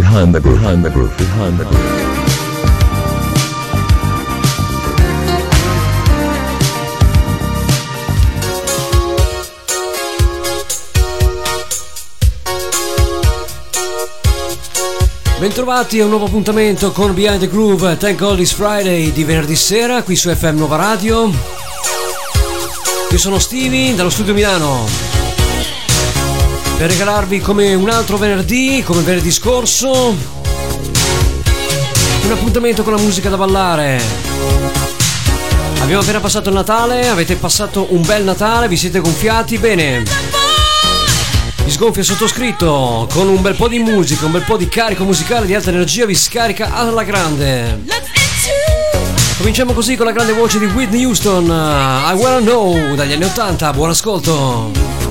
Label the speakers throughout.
Speaker 1: behind the groove, behind the groove, behind the groove.
Speaker 2: Bentrovati a un nuovo appuntamento con Behind the Groove Thank God It's Friday di venerdì sera qui su FM Nuova Radio. Io sono Stevie dallo studio Milano per regalarvi come un altro venerdì, come venerdì scorso, un appuntamento con la musica da ballare. Abbiamo appena passato il Natale, avete passato un bel Natale, vi siete gonfiati? Bene vi sgonfia sottoscritto con un bel po' di musica, un bel po' di carico musicale di alta energia vi scarica alla grande. Cominciamo così con la grande voce di Whitney Houston, I Wanna Know dagli anni 80, buon ascolto.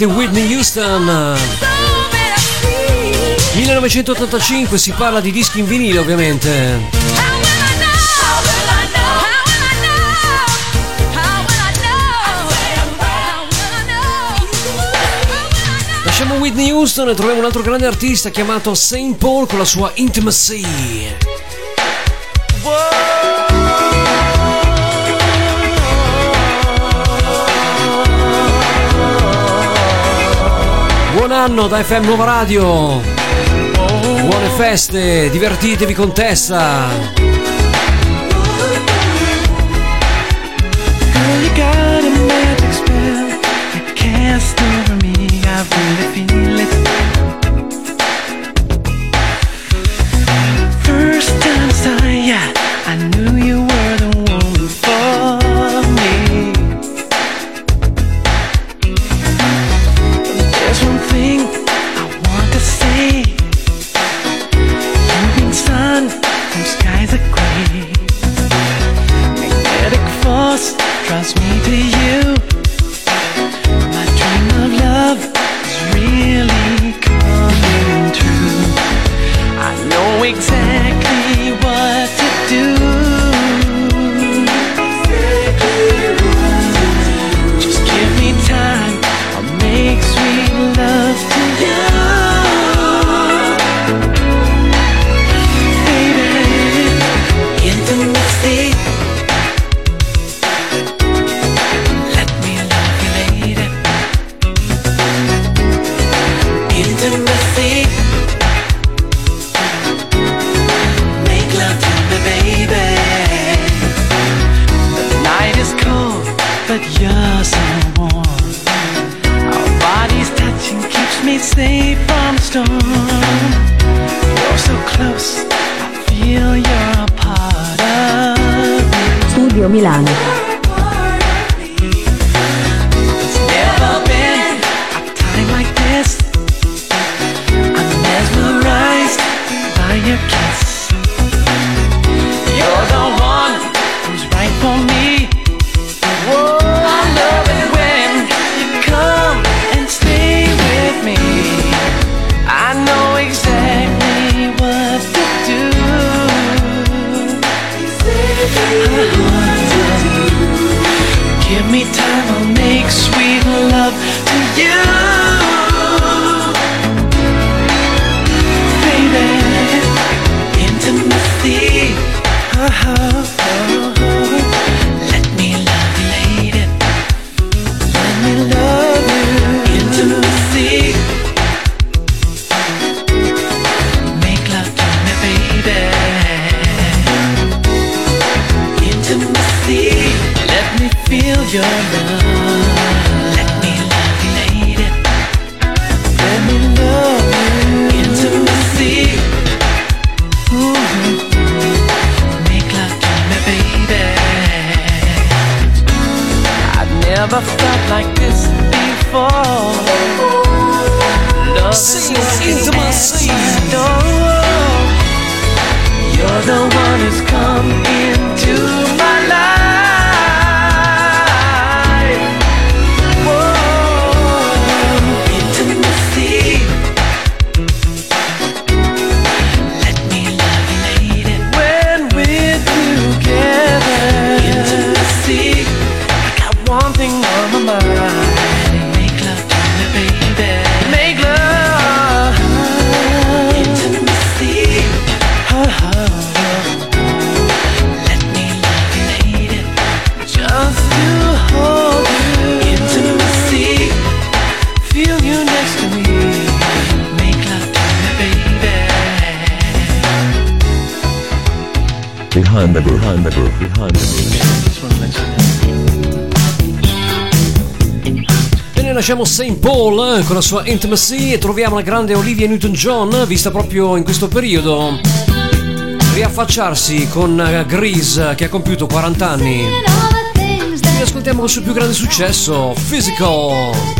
Speaker 2: Di Whitney Houston. 1985 si parla di dischi in vinile ovviamente. Lasciamo Whitney Houston e troviamo un altro grande artista chiamato Saint Paul con la sua Intimacy. Buon anno da FM Nuova Radio. Buone feste, divertitevi con Tessa.
Speaker 3: La sua Intimacy e troviamo la grande Olivia Newton-John, vista proprio in questo periodo, riaffacciarsi con eh, Grease che ha compiuto 40 anni. E ascoltiamo il suo più grande successo, Physical.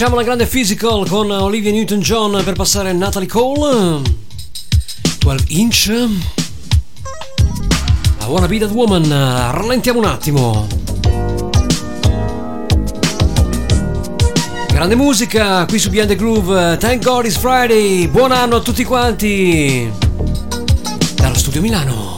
Speaker 4: Lasciamo la grande physical con Olivia Newton-John per passare Natalie Cole. 12 inch. I wanna be that woman. Rallentiamo un attimo. Grande musica qui su Beyond the Groove. Thank God it's Friday. Buon anno a tutti quanti. Dallo studio Milano.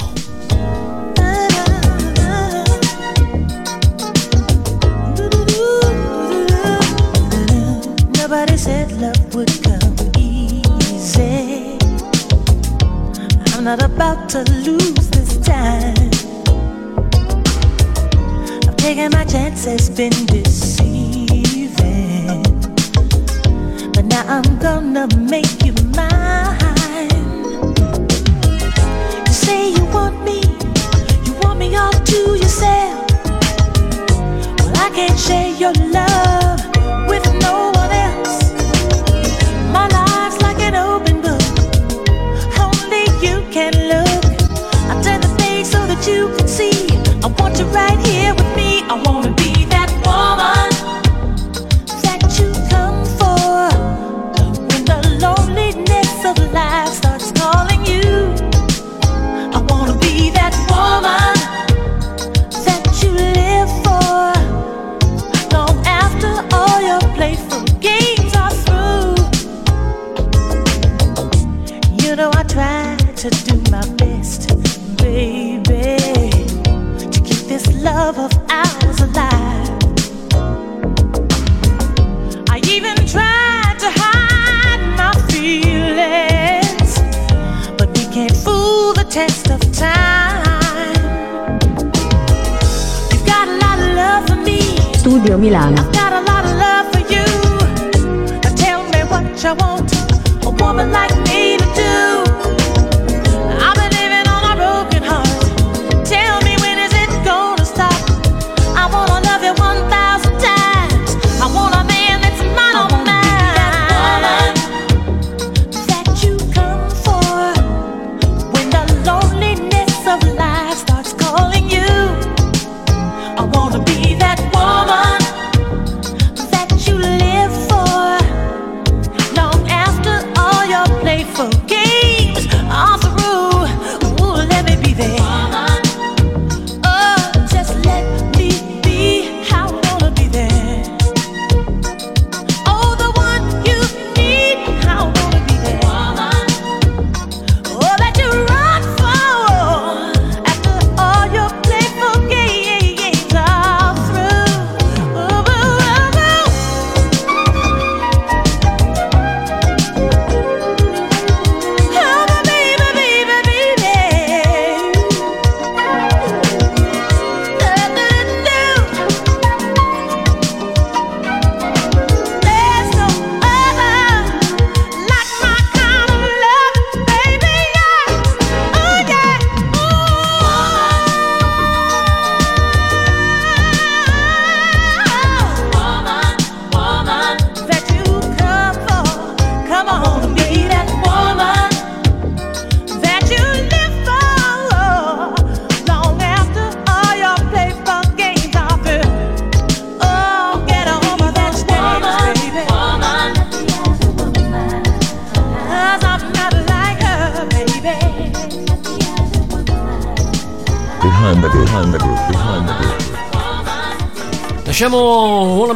Speaker 5: not about to lose this time. I've taken my chances, been deceiving. But now I'm gonna make you mine. You say you want me, you want me all to yourself. Well, I can't share your love with no one.
Speaker 2: Radio Milano.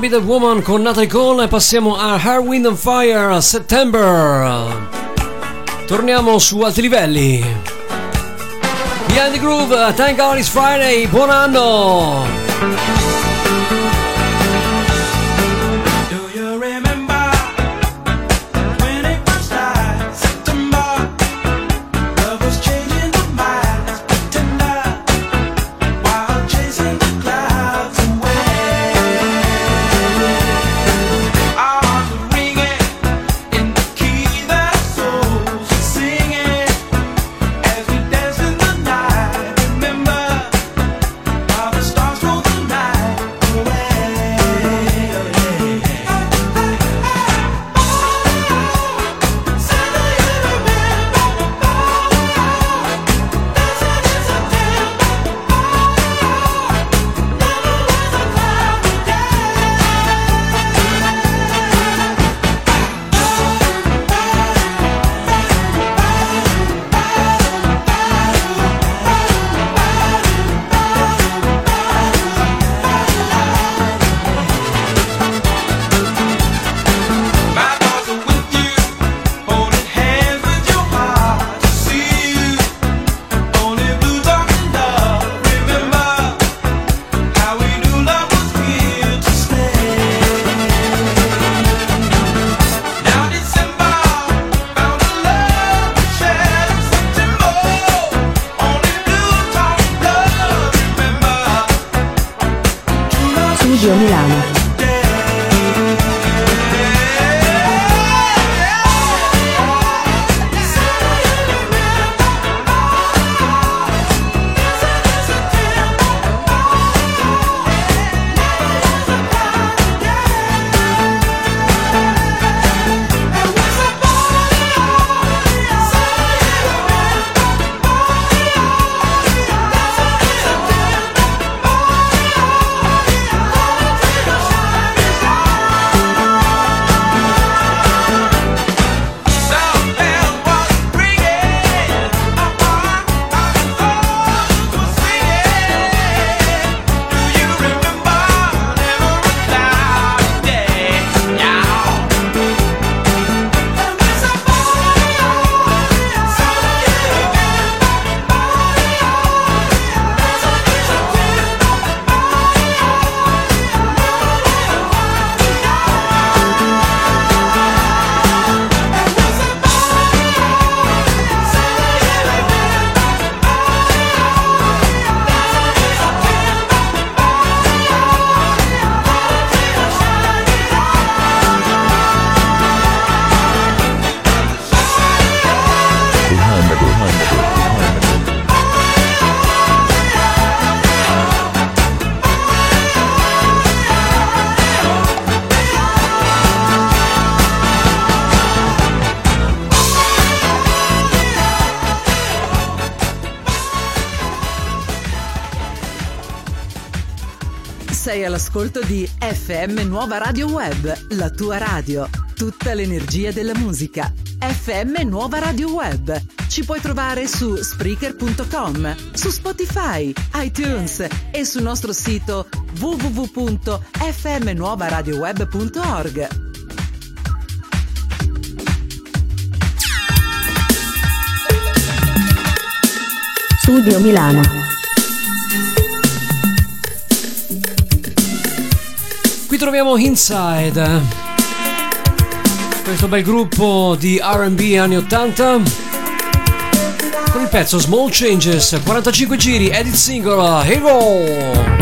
Speaker 5: Be That Woman
Speaker 4: con Natalie Cole e passiamo a Hard Wind and Fire a September. Torniamo su altri livelli. Behind the Groove, Thank God It's Friday, buon anno!
Speaker 6: Sei all'ascolto di FM Nuova Radio Web, la tua radio. Tutta l'energia della musica. FM Nuova Radio Web. Ci puoi trovare su Spreaker.com, su Spotify, iTunes e sul nostro sito www.fmnuovaradioweb.org.
Speaker 7: Studio Milano
Speaker 8: ritroviamo Inside, questo bel gruppo di RB anni 80, con il pezzo Small Changes, 45 giri, edit singola, Hero!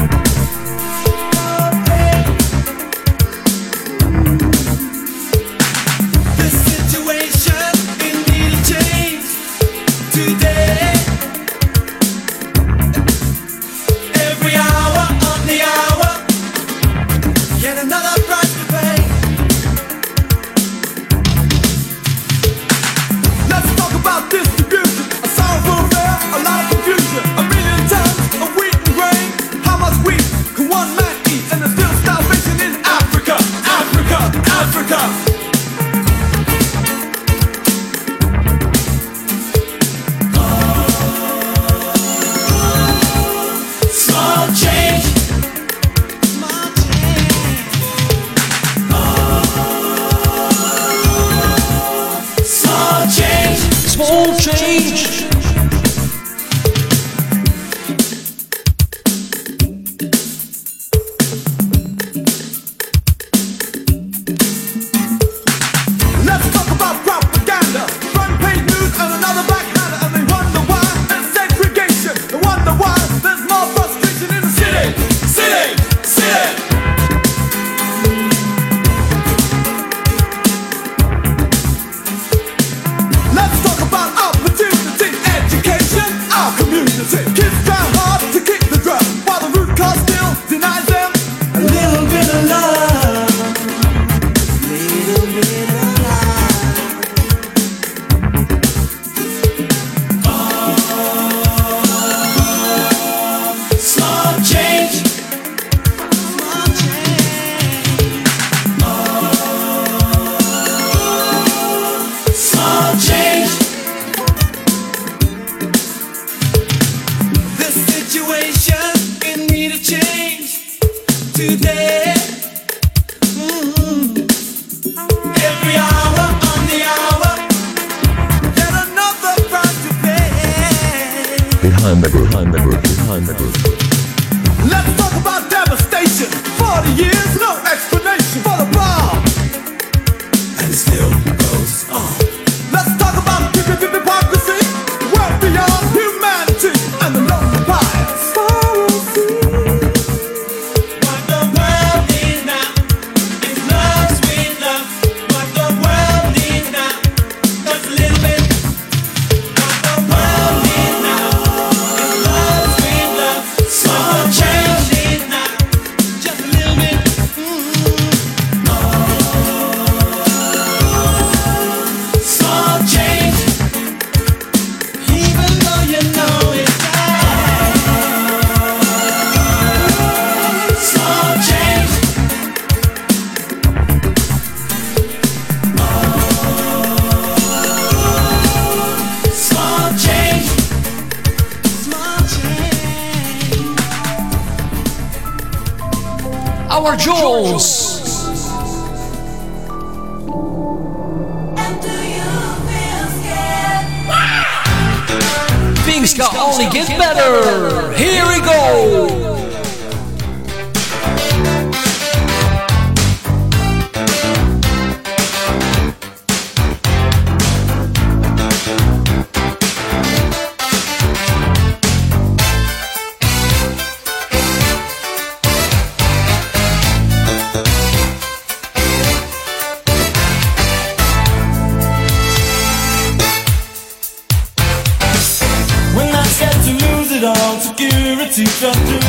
Speaker 9: to jump to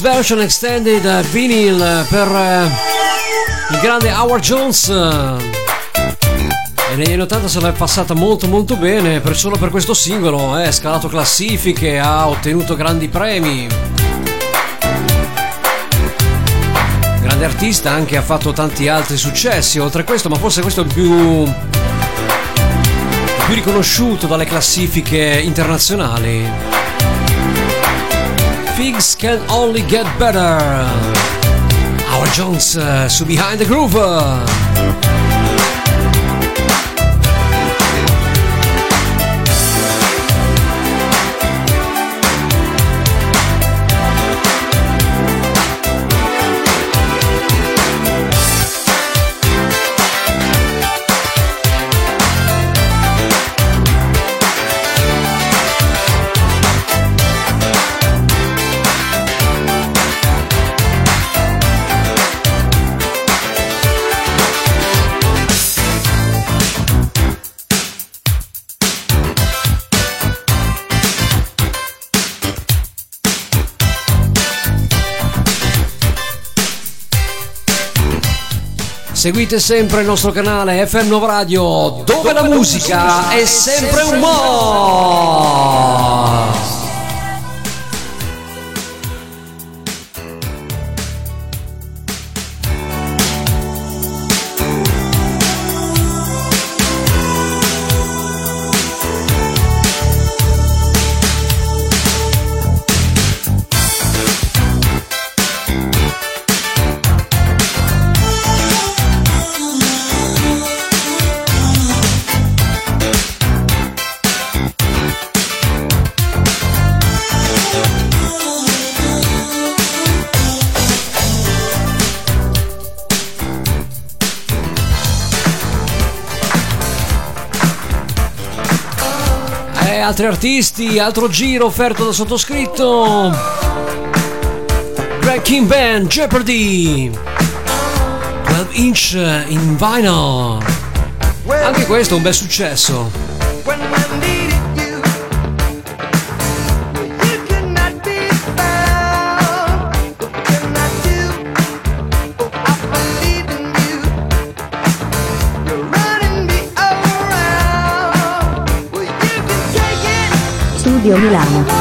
Speaker 4: Version extended eh, vinyl eh, per eh, il grande Howard Jones. eh, E negli anni 80 se l'è passata molto molto bene, per solo per questo singolo, eh, ha scalato classifiche, ha ottenuto grandi premi. Grande artista anche ha fatto tanti altri successi oltre a questo, ma forse questo è il più, il più riconosciuto dalle classifiche internazionali. Things can only get better. Our Jones eh, su Behind the Groove. Seguite sempre il nostro canale FM Nuova Radio, dove la musica è sempre un mo'. Altri artisti, altro giro offerto da sottoscritto. Wrecking Band Jeopardy. 12 inch in vinyl. Anche questo è un bel successo
Speaker 2: Studio Milano.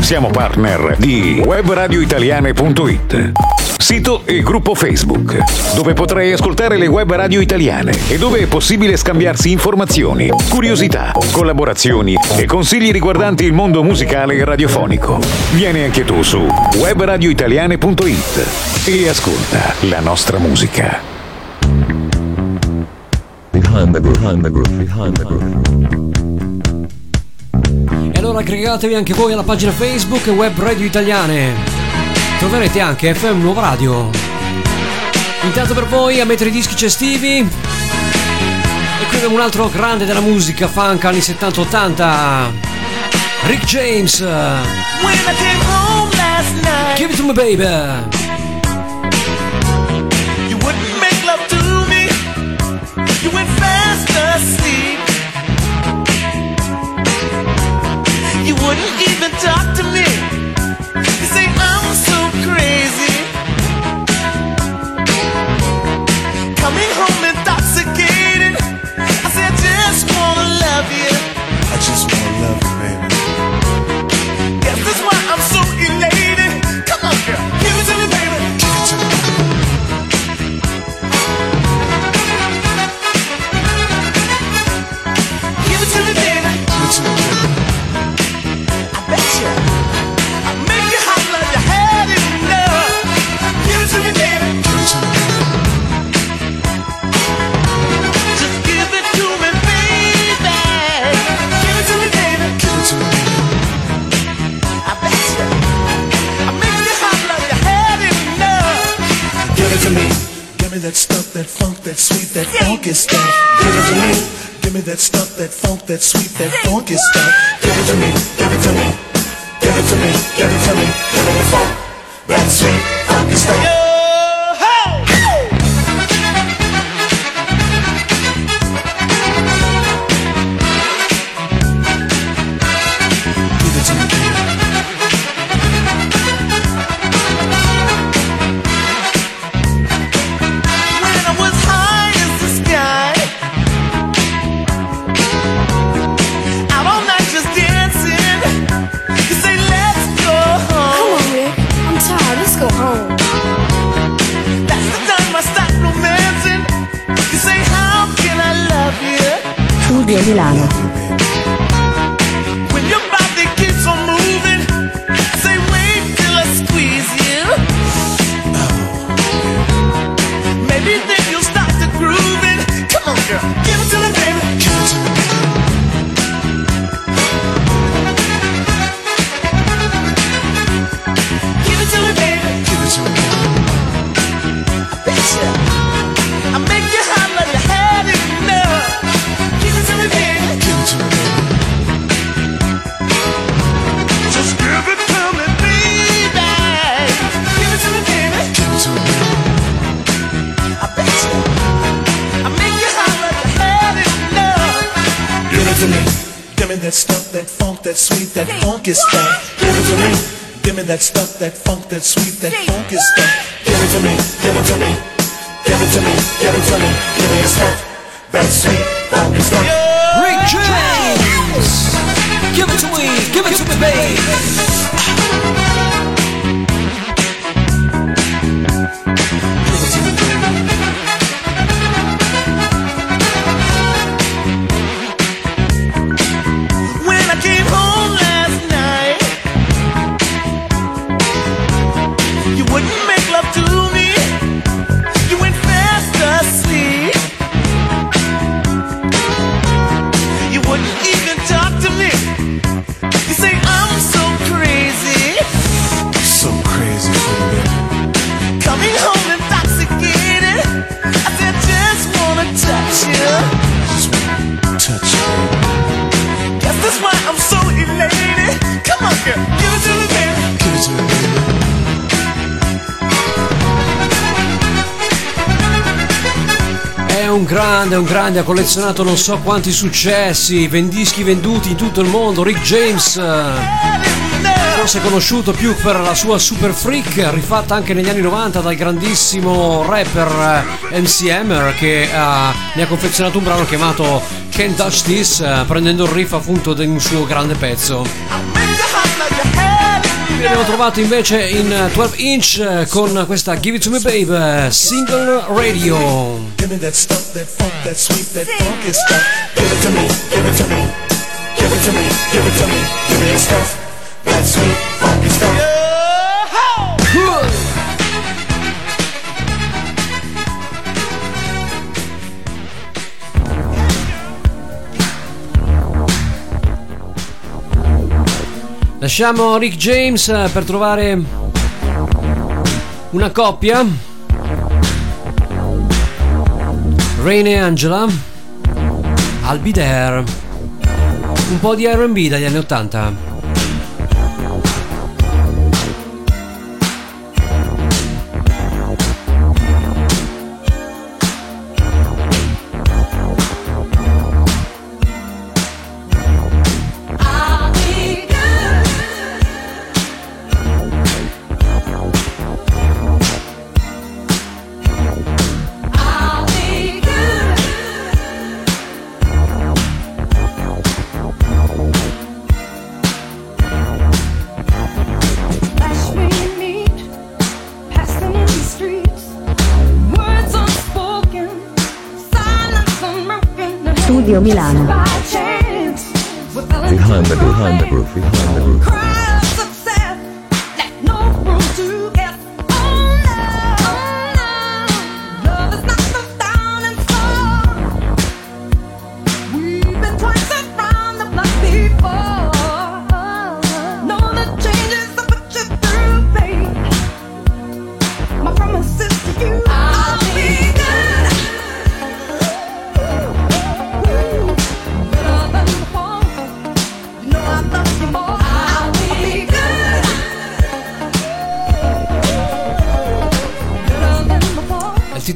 Speaker 10: Siamo partner di webradioitaliane.it. Sito e gruppo Facebook, dove potrai ascoltare le web radio italiane e dove è possibile scambiarsi informazioni, curiosità, collaborazioni e consigli riguardanti il mondo musicale e radiofonico. Vieni anche tu su webradioitaliane.it e ascolta la nostra musica.
Speaker 1: behind the behind the group behind the group
Speaker 4: aggregatevi anche voi alla pagina Facebook Web Radio Italiane. Troverete anche FM Nuova Radio. Intanto per voi a mettere i dischi cestivi. E qui abbiamo un altro grande della musica funk anni 70-80. Rick James.
Speaker 5: When I came home last night,
Speaker 4: Give it to me baby.
Speaker 5: you wouldn't make love to me. You went fast
Speaker 11: that funk, that sweet, that funk get stuff.
Speaker 4: grande, un grande, ha collezionato non so quanti successi, vendischi venduti in tutto il mondo, Rick James. Eh, forse conosciuto più per la sua Super Freak, rifatta anche negli anni 90 dal grandissimo rapper eh, MC Hammer che uh, ne ha confezionato un brano chiamato Can't Touch This, uh, prendendo il riff appunto di un suo grande pezzo qui abbiamo trovato invece in eh, 12 inch eh, con questa Give It To Me Babe eh, single radio.
Speaker 11: Give me that stuff, that funk, that sweet, that funk is stuff. Give it to me, give it to me. Give it to me, give it to me. Give me that stuff, that sweet, funky stuff.
Speaker 4: Lasciamo Rick James eh, per trovare una coppia. Rain e Angela. I'll be there. Un po' di RB dagli anni 80.
Speaker 2: Milano.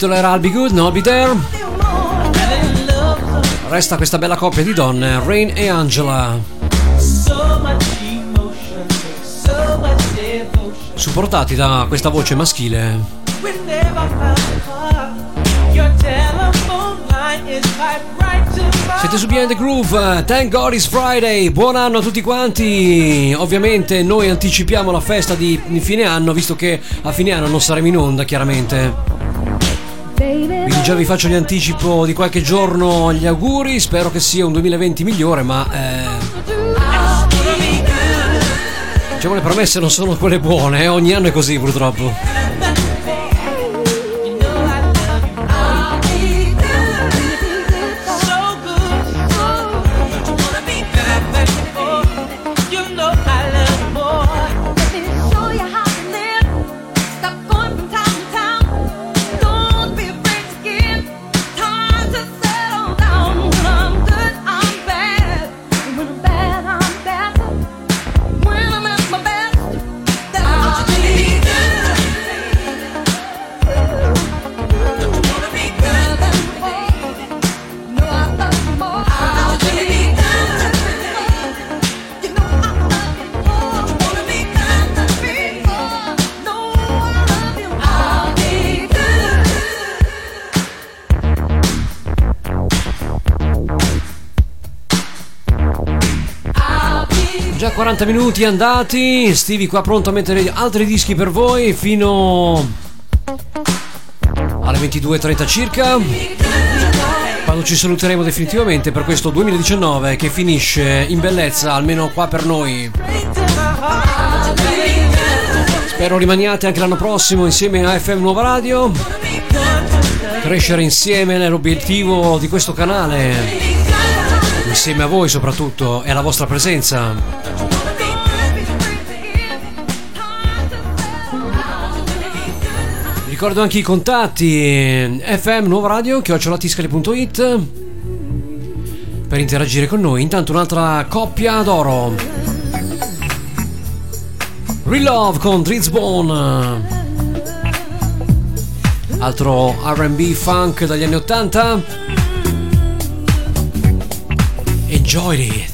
Speaker 4: Titolo era I'll Be Good, No I'll Be There. Resta questa bella coppia di donne, Rain e Angela, supportati da questa voce maschile. Siete su Behind the Groove, thank God it's Friday, buon anno a tutti quanti. Ovviamente noi anticipiamo la festa di fine anno, visto che a fine anno non saremo in onda, chiaramente. Quindi già vi faccio gli anticipo di qualche giorno gli auguri, spero che sia un 2020 migliore, ma eh, diciamo le promesse non sono quelle buone, eh, ogni anno è così purtroppo. 40 minuti andati, Stevie qua pronto a mettere altri dischi per voi fino alle 22.30 circa. Quando ci saluteremo definitivamente per questo 2019 che finisce in bellezza, almeno qua per noi. Spero rimaniate anche l'anno prossimo insieme a FM Nuova Radio. Crescere insieme è l'obiettivo di questo canale. Insieme a voi soprattutto e alla vostra presenza. Ricordo anche i contatti FM Nuova Radio chiocciolatiscali.it per interagire con noi. Intanto un'altra coppia d'oro. Relove con Drizbone. Altro RB funk dagli anni 80. Enjoy it.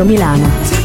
Speaker 2: Studio Milano.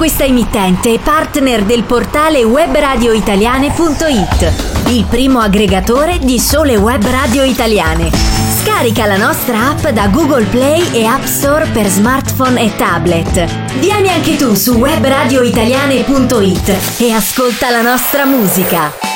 Speaker 3: Questa emittente è partner del portale webradioitaliane.it, il primo aggregatore di sole web radio italiane. Scarica la nostra app da Google Play e App Store per smartphone e tablet. Vieni anche tu su webradioitaliane.it e ascolta la nostra musica.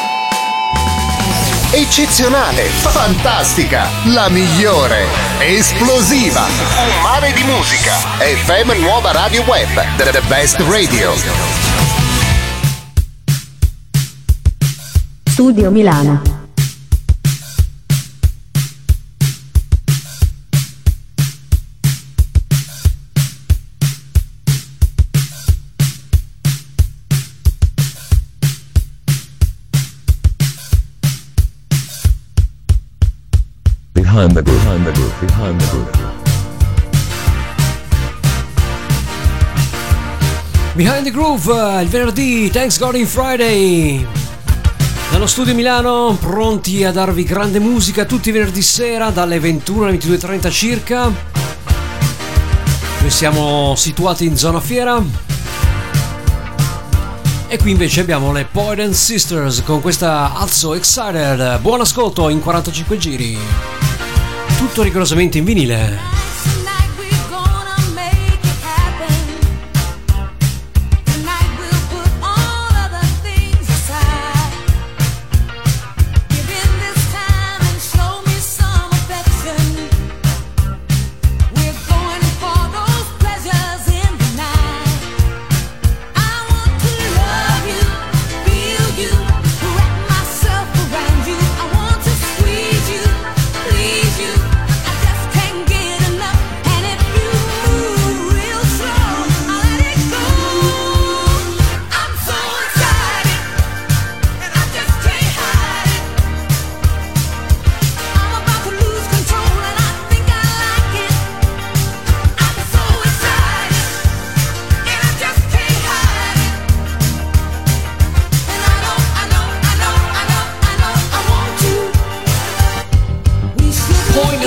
Speaker 12: Eccezionale, fantastica, la migliore, esplosiva, un mare di musica. FM Nuova Radio Web, the, best radio.
Speaker 3: Studio Milano.
Speaker 4: Groove,
Speaker 2: il venerdì, Thanksgiving Friday. Dallo studio Milano, pronti a darvi grande musica tutti i venerdì sera dalle 21 alle 22.30 circa. Noi siamo situati in zona fiera. E qui invece abbiamo le Poet Sisters con questa Also Excited. Buon ascolto in 45 giri. Tutto rigorosamente in vinile.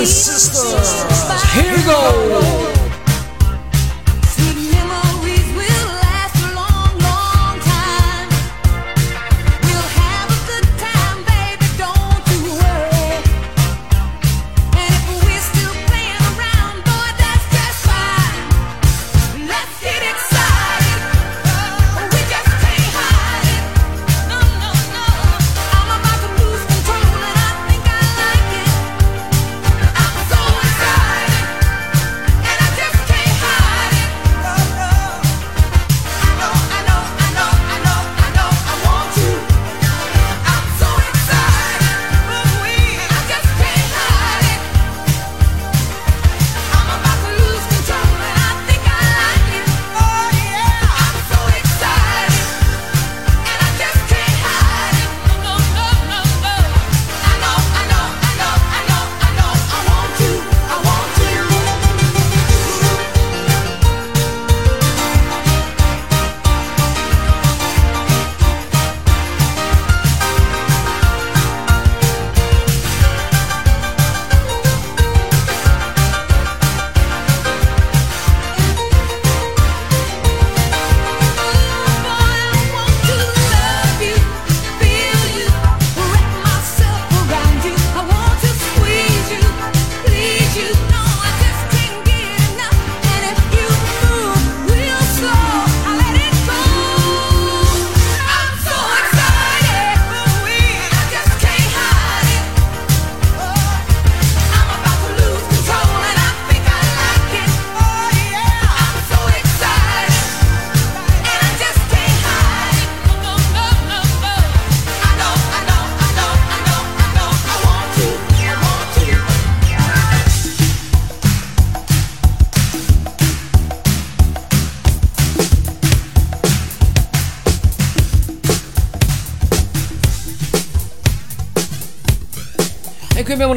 Speaker 2: E qui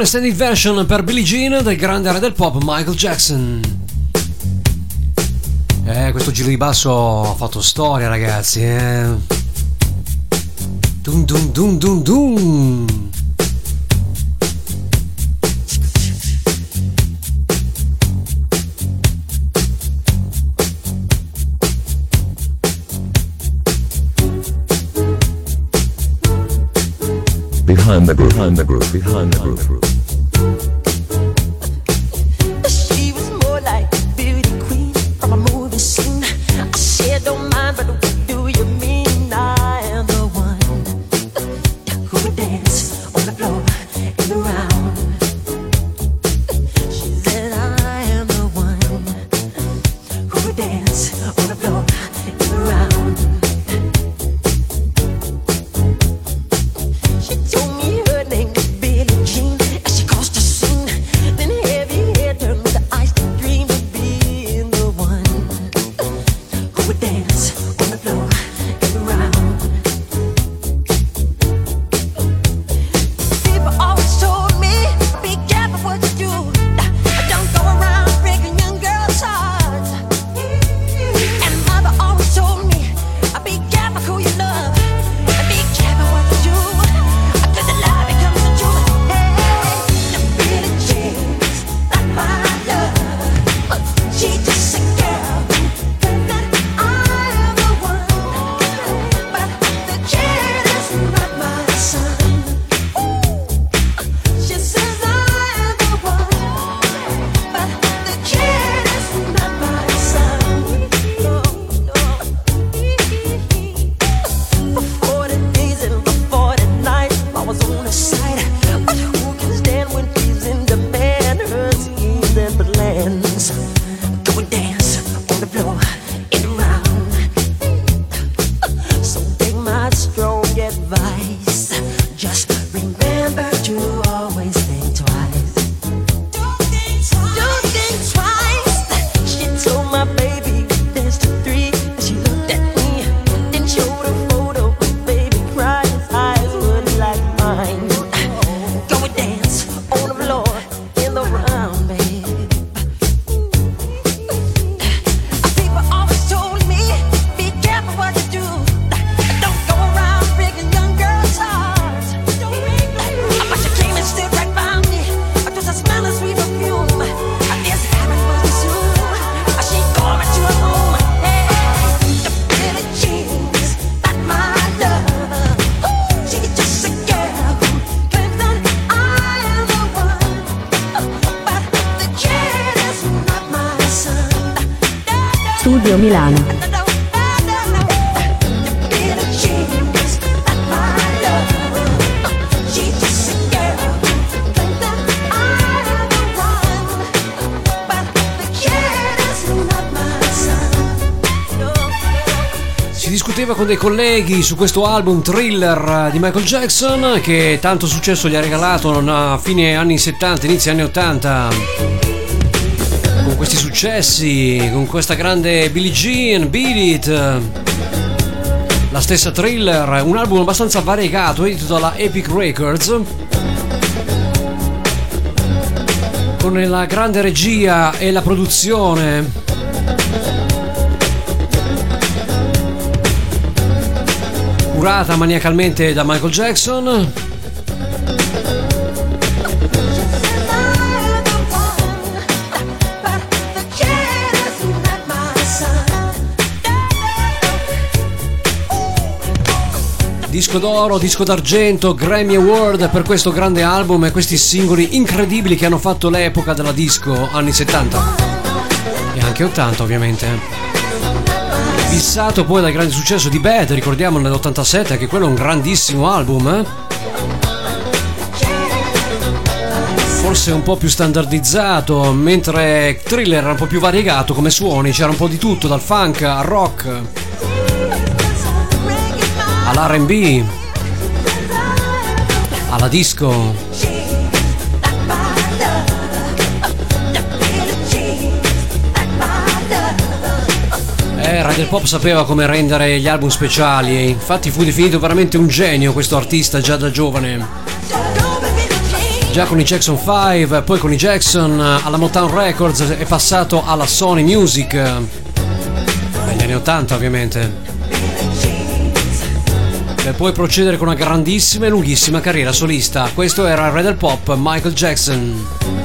Speaker 2: un extended version per Billie Jean del grande re del pop Michael Jackson. Eh, questo giro di basso ha fatto storia, ragazzi. Eh. Dun dun dun dun dun.
Speaker 1: behind the group, behind the group, behind
Speaker 13: the
Speaker 14: group. Dei colleghi su questo album thriller di Michael Jackson che tanto successo gli ha regalato a fine anni 70, inizio anni 80. Con questi successi, con questa grande Billie Jean, Beat It, la stessa thriller, un album abbastanza variegato edito dalla Epic Records. Con la grande regia e la produzione curata maniacalmente da Michael Jackson. Disco d'oro, disco d'argento, Grammy Award per questo grande album e questi singoli incredibili che hanno fatto l'epoca della disco anni 70 e anche 80 ovviamente. Fissato poi dal grande successo di Bad, ricordiamo nell'87 che quello è un grandissimo album. eh? Forse un po' più standardizzato, mentre Thriller era un po' più variegato come suoni, c'era un po' di tutto, dal funk al rock, all'RB, alla disco. Eh, Radio Pop sapeva come rendere gli album speciali e infatti fu definito veramente un genio questo artista già da giovane. Già con i Jackson 5, poi con i Jackson eh, alla Motown Records è passato alla Sony Music negli anni 80 ovviamente. Per poi procedere con una grandissima e lunghissima carriera solista. Questo era il re pop Michael Jackson.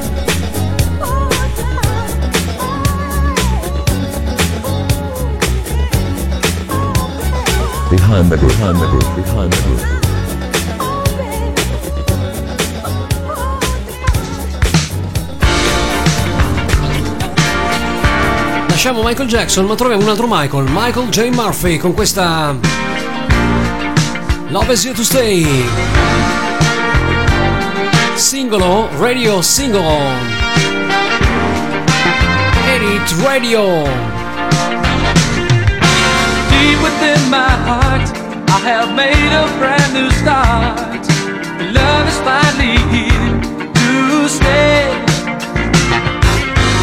Speaker 1: behind the group, behind the group, behind the group.
Speaker 15: Lasciamo Michael Jackson, ma troviamo un altro Michael, Michael J. Murphy, con questa Love is Here to Stay. Singolo, radio singolo. Edit Radio.
Speaker 16: deep within my heart, I have made a brand new start. Love is finally here to stay.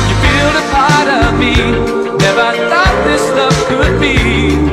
Speaker 16: You feel a part of me, never thought this love could be.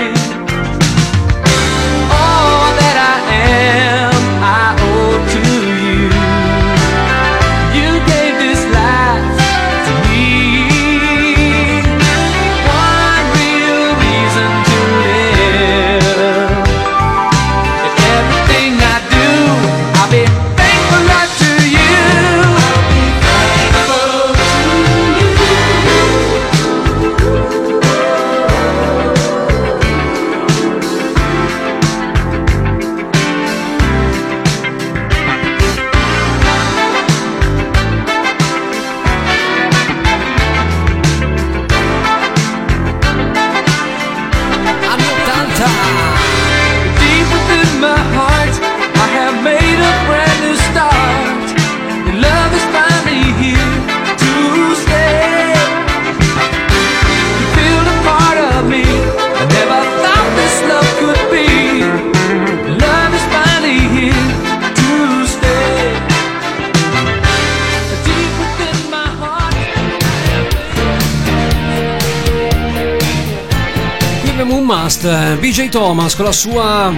Speaker 15: Thomas con la sua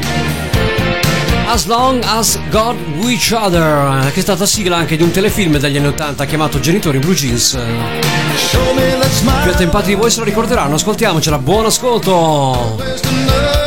Speaker 15: As Long As God Each Other, che è stata sigla anche di un telefilm degli anni 80 chiamato Genitori Blue Jeans. Più attempati di voi se lo ricorderanno, ascoltiamocela, buon ascolto!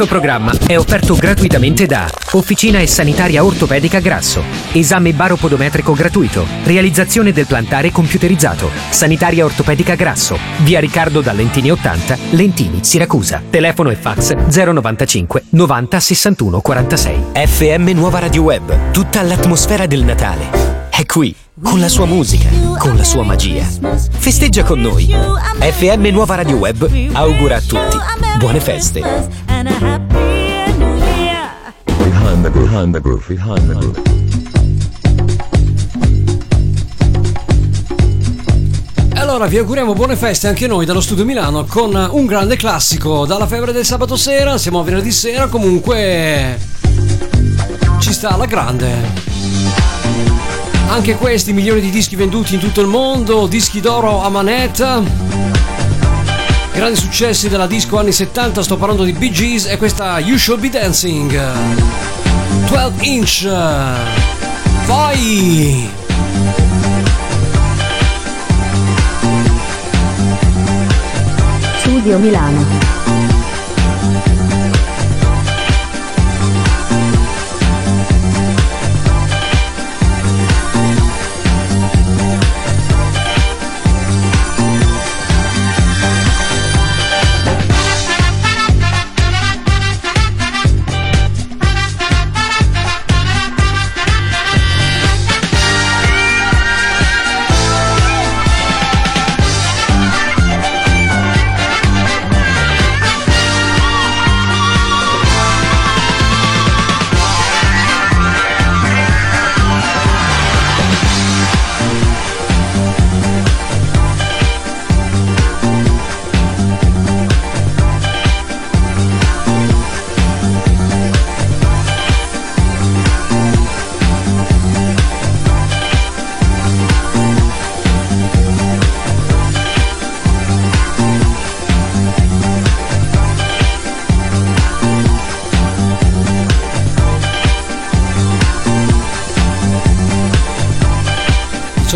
Speaker 17: Questo programma è offerto gratuitamente da Officina e Sanitaria Ortopedica Grasso. Esame baropodometrico gratuito. Realizzazione del plantare computerizzato. Sanitaria Ortopedica Grasso. Via Riccardo Dallentini 80, Lentini, Siracusa. Telefono e fax 095 90 61 46. FM Nuova Radio Web. Tutta l'atmosfera del Natale. È qui, con la sua musica, con la sua magia. Festeggia con noi. FM Nuova Radio Web augura a tutti buone feste.
Speaker 1: The groove, behind the groove, behind the groove.
Speaker 4: Allora vi auguriamo buone feste anche noi dallo studio Milano con un grande classico dalla febbre del sabato sera, siamo a venerdì sera, comunque ci sta alla grande. Anche questi milioni di dischi venduti in tutto il mondo, dischi d'oro a manetta. Grandi successi della disco anni 70, sto parlando di Bee Gees e questa You Should Be Dancing. 12 inch. Vai!
Speaker 2: Studio Milano.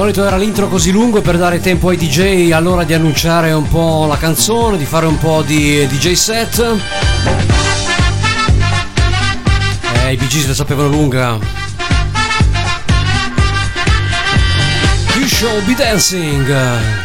Speaker 4: Solito era l'intro così lungo per dare tempo ai DJ allora di annunciare un po' la canzone, di fare un po' di DJ set. Eh, i Bee Gees la sapevano lunga. You shall be dancing.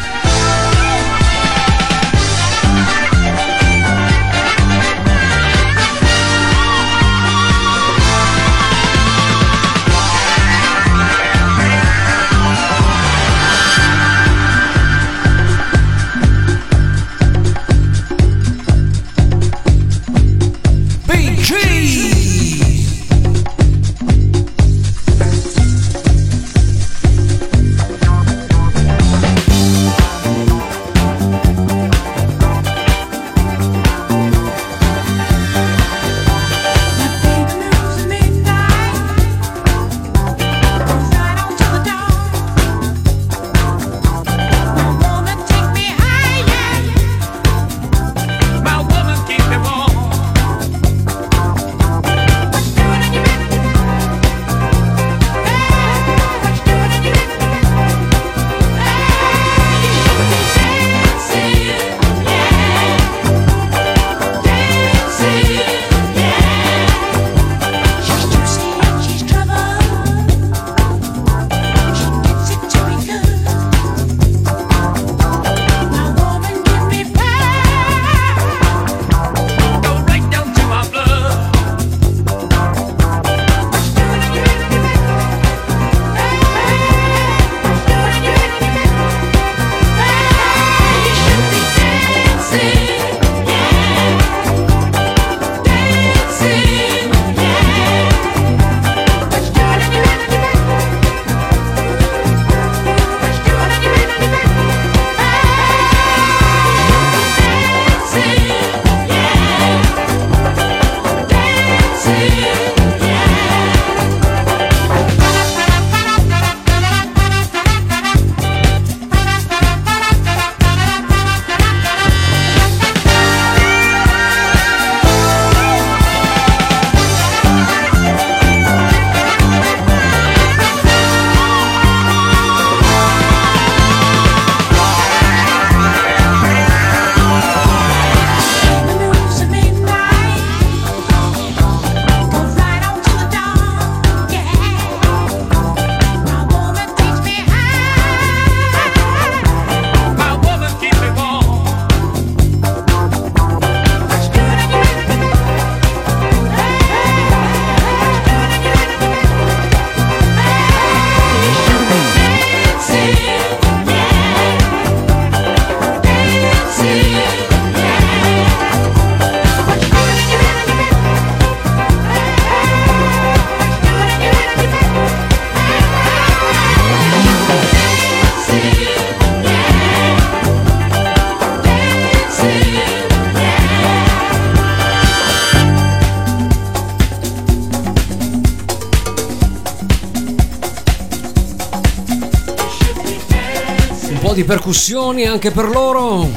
Speaker 4: Percussioni anche per loro.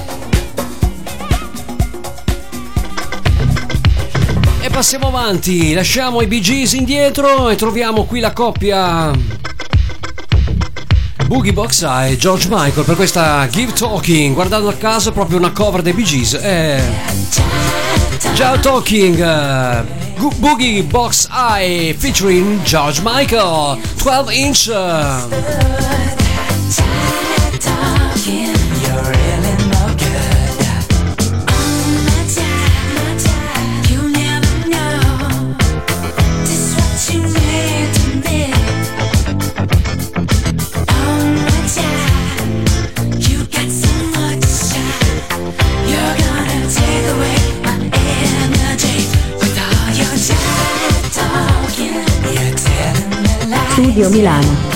Speaker 4: E passiamo avanti, lasciamo i Bee Gees indietro e troviamo qui la coppia Boogie Box e George Michael per questa Give Talking. Guardando a caso proprio una cover dei Bee Gees. Eh, Ciao Talking, Boogie Box Eye featuring George Michael, 12 inch.
Speaker 2: Studio Milano.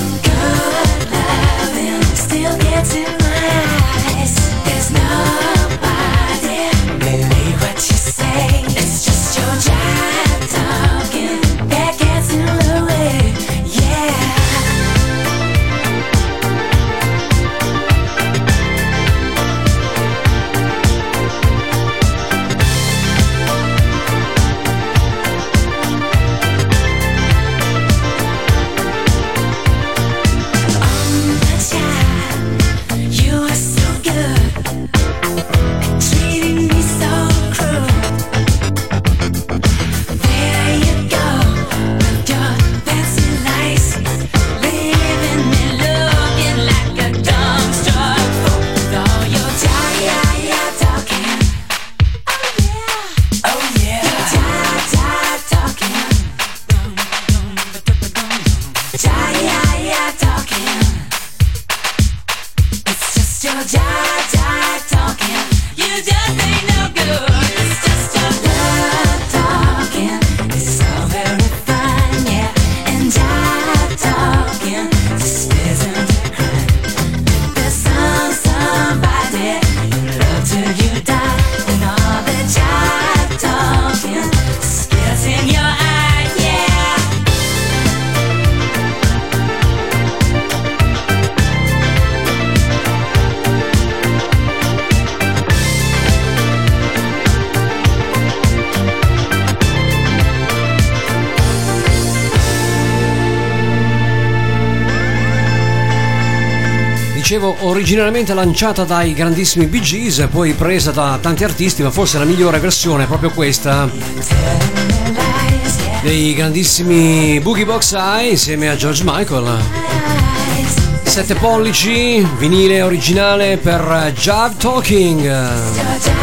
Speaker 4: Originariamente lanciata dai grandissimi Bee Gees, poi presa da tanti artisti, ma forse la migliore versione è proprio questa dei grandissimi Boogie Box Eye insieme a George Michael. 7 pollici, vinile originale per Jive Talking.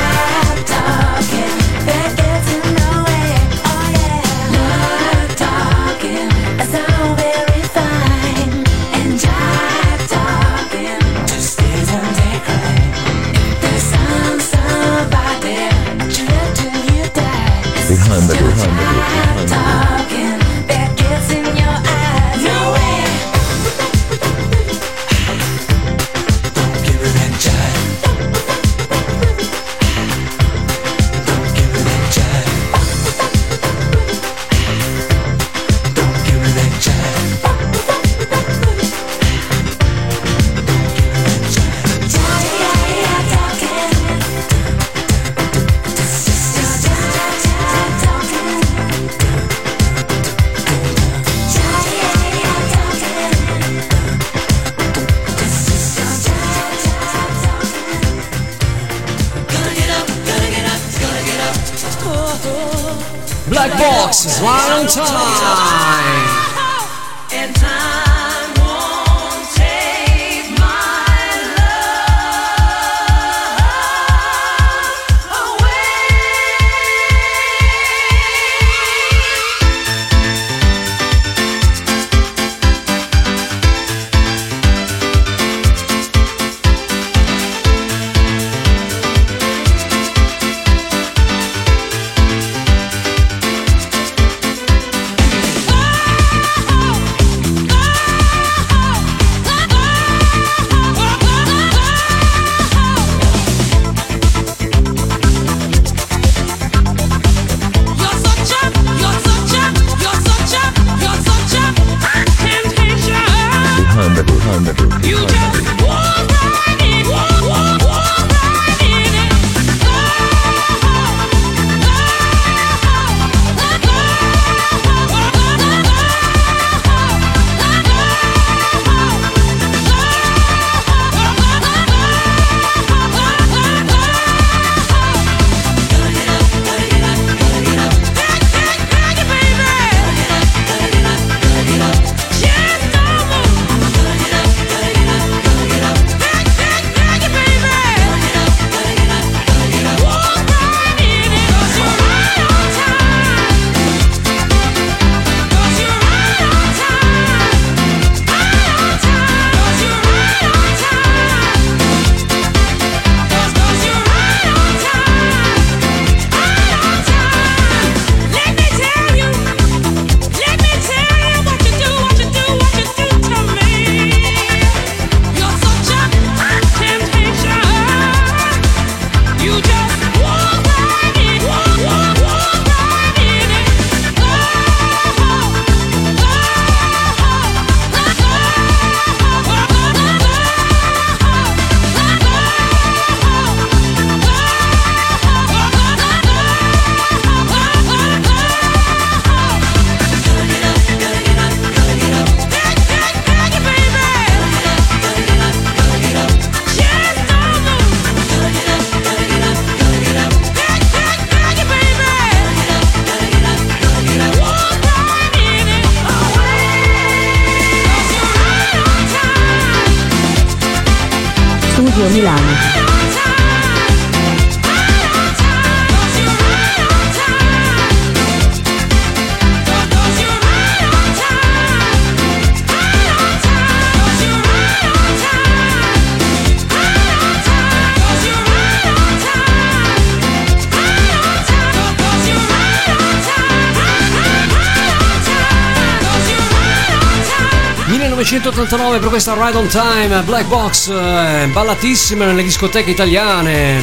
Speaker 4: 89 per questa Ride on Time, Black Box, eh, ballatissima nelle discoteche italiane.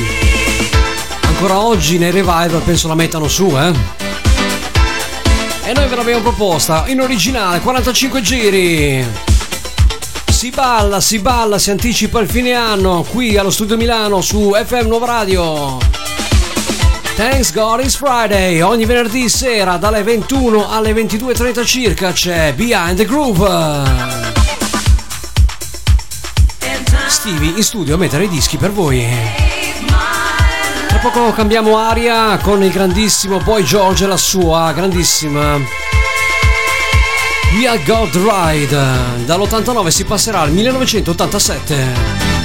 Speaker 4: Ancora oggi nei revival penso la mettano su, eh. E noi ve l'abbiamo proposta in originale, 45 giri. Si balla, si balla, si anticipa il fine anno qui allo Studio Milano su FM Nuova Radio. Thanks God It's Friday, ogni venerdì sera dalle 21 alle 22.30 circa c'è Behind the Groove estivi in studio a mettere i dischi per voi. Tra poco cambiamo aria con il grandissimo Boy George e la sua grandissima Via God Ride. Dall'89 si passerà al 1987.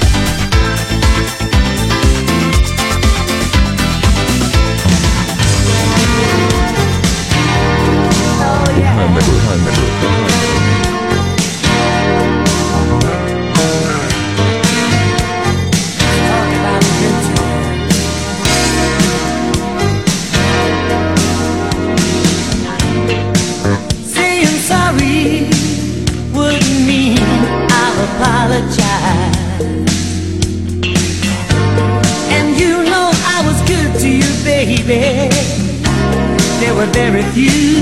Speaker 18: you.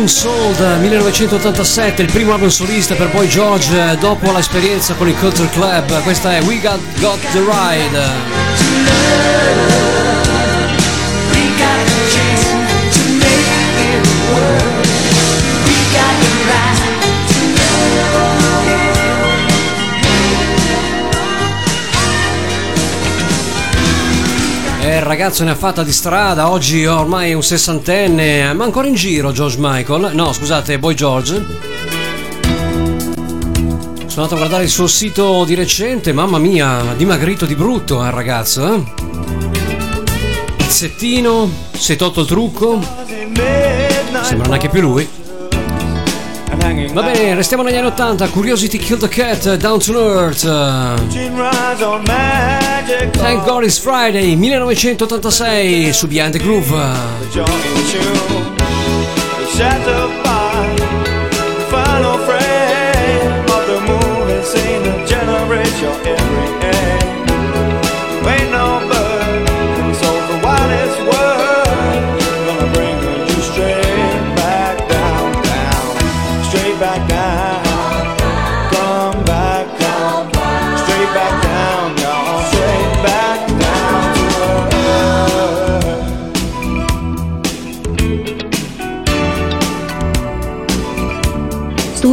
Speaker 4: Young Soul 1987, il primo album solista per poi George eh, dopo l'esperienza con il Culture Club. Questa è We Got, Got the Ride. ragazzo ne ha fatta di strada, oggi ormai è un sessantenne, ma ancora in giro George Michael, no scusate, Boy George. Sono andato a guardare il suo sito di recente, mamma mia, dimagrito di brutto eh, ragazzo. Eh? è tolto il trucco. Sembra neanche più lui. Va bene, restiamo negli anni 80, Curiosity Killed the Cat, Down to Earth. Thank God it's Friday, 1986, su Behind the Groove.
Speaker 19: The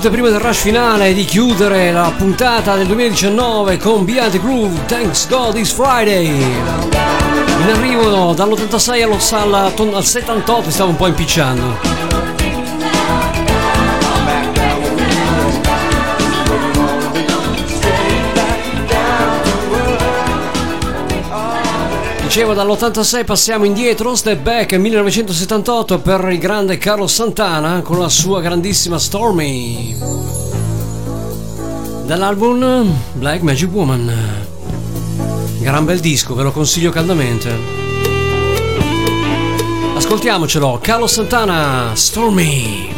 Speaker 4: battute prima del rush finale di chiudere la puntata del 2019 con Beyond the Groove Thanks God It's Friday. In arrivo dall'86 allo, al, al 78 stavo un po' impicciando. dicevo dall'86 passiamo indietro, step back 1978 per il grande Carlo Santana con la sua grandissima Stormy. Dall'album Black Magic Woman. Gran bel disco, ve lo consiglio caldamente. Ascoltiamocelo, Carlo Santana, Stormy.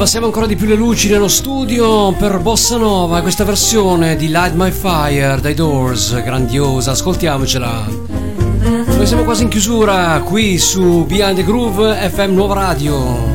Speaker 3: abbassiamo ancora di più le luci nello studio per Bossa Nova, questa versione di Light My Fire dai Doors, grandiosa, ascoltiamocela. Noi siamo quasi in chiusura qui su Behind the Groove FM Nuova Radio.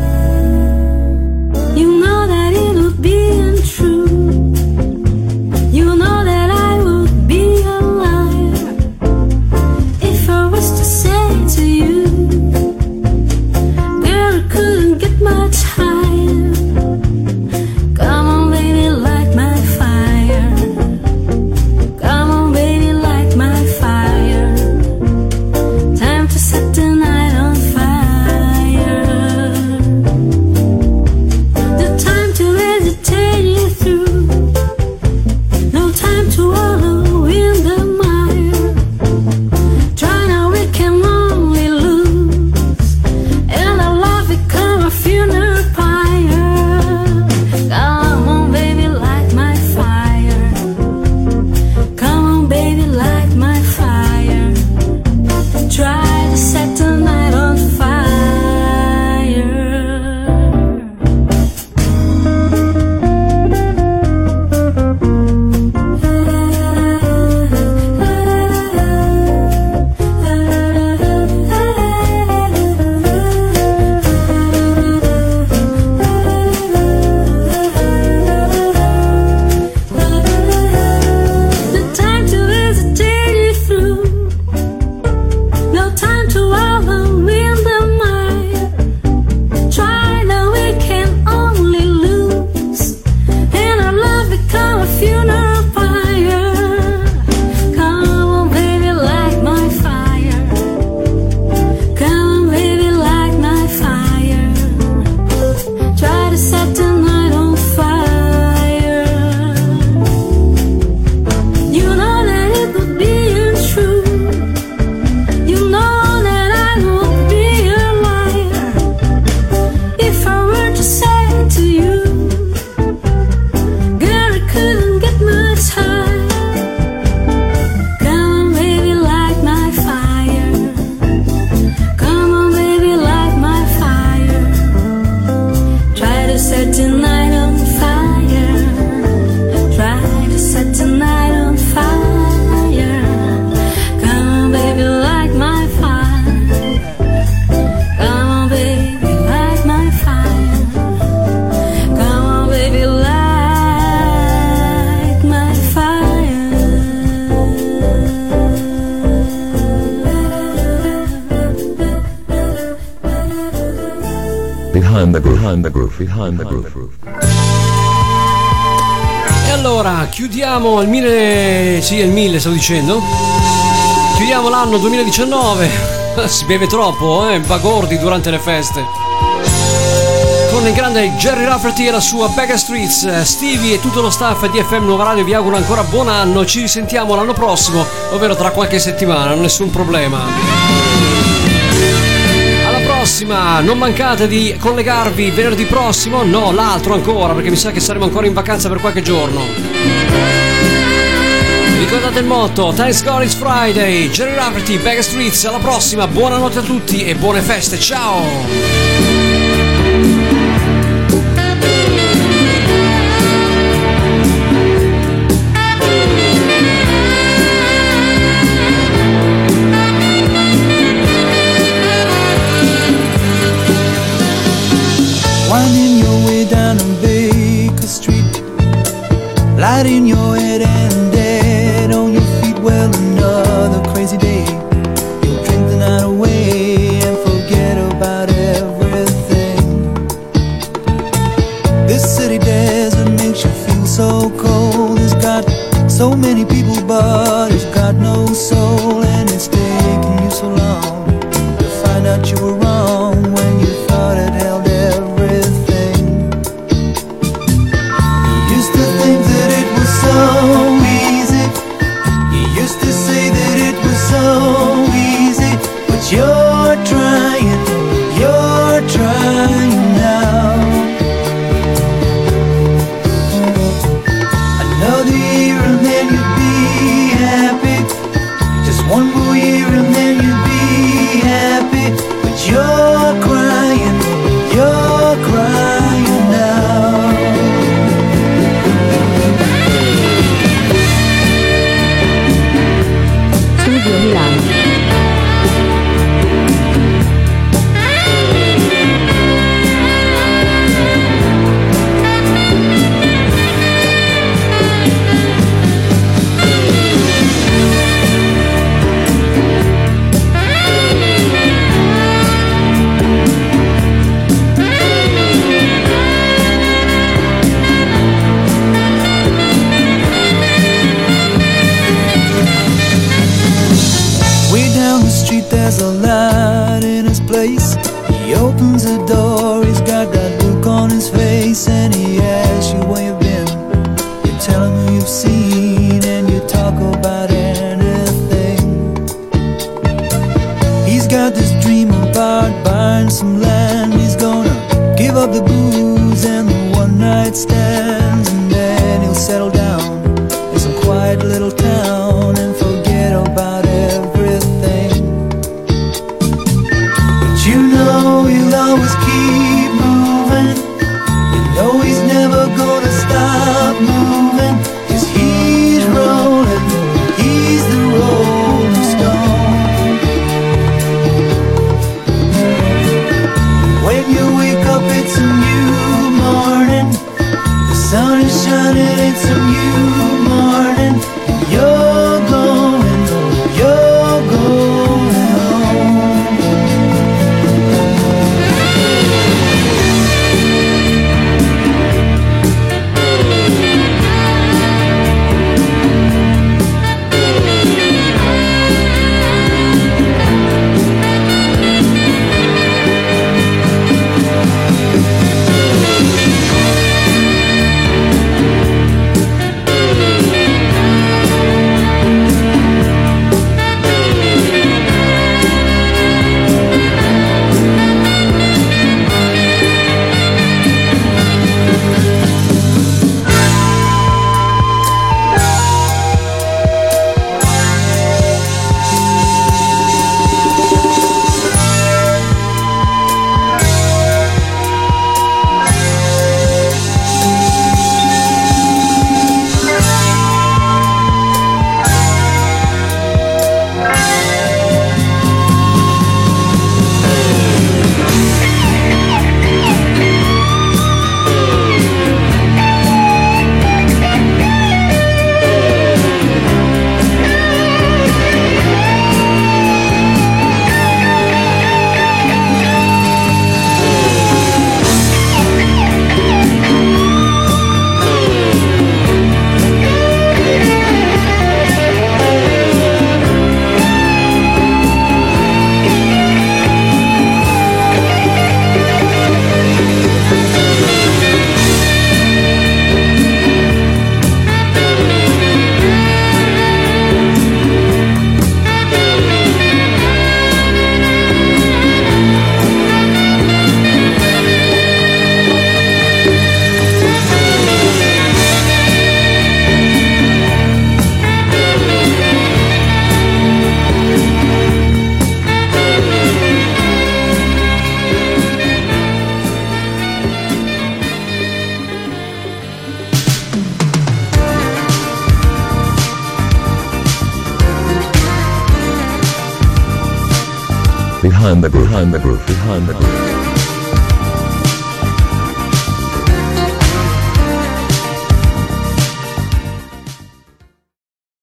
Speaker 3: allora chiudiamo il 1000, sì il 1000 stavo dicendo, chiudiamo l'anno 2019, si beve troppo, eh, bagordi durante le feste. Con il grande Jerry Rafferty e la sua Bega Streets, eh, Stevie e tutto lo staff di FM Nuova Radio vi auguro ancora buon anno, ci risentiamo l'anno prossimo, ovvero tra qualche settimana, nessun problema prossima. Non mancate di collegarvi venerdì prossimo, no, l'altro ancora, perché mi sa che saremo ancora in vacanza per qualche giorno. Ricordate il motto, Thanks God it's Friday, Jerry Rafferty, Streets, alla prossima, buonanotte a tutti e buone feste, ciao!
Speaker 19: Light in your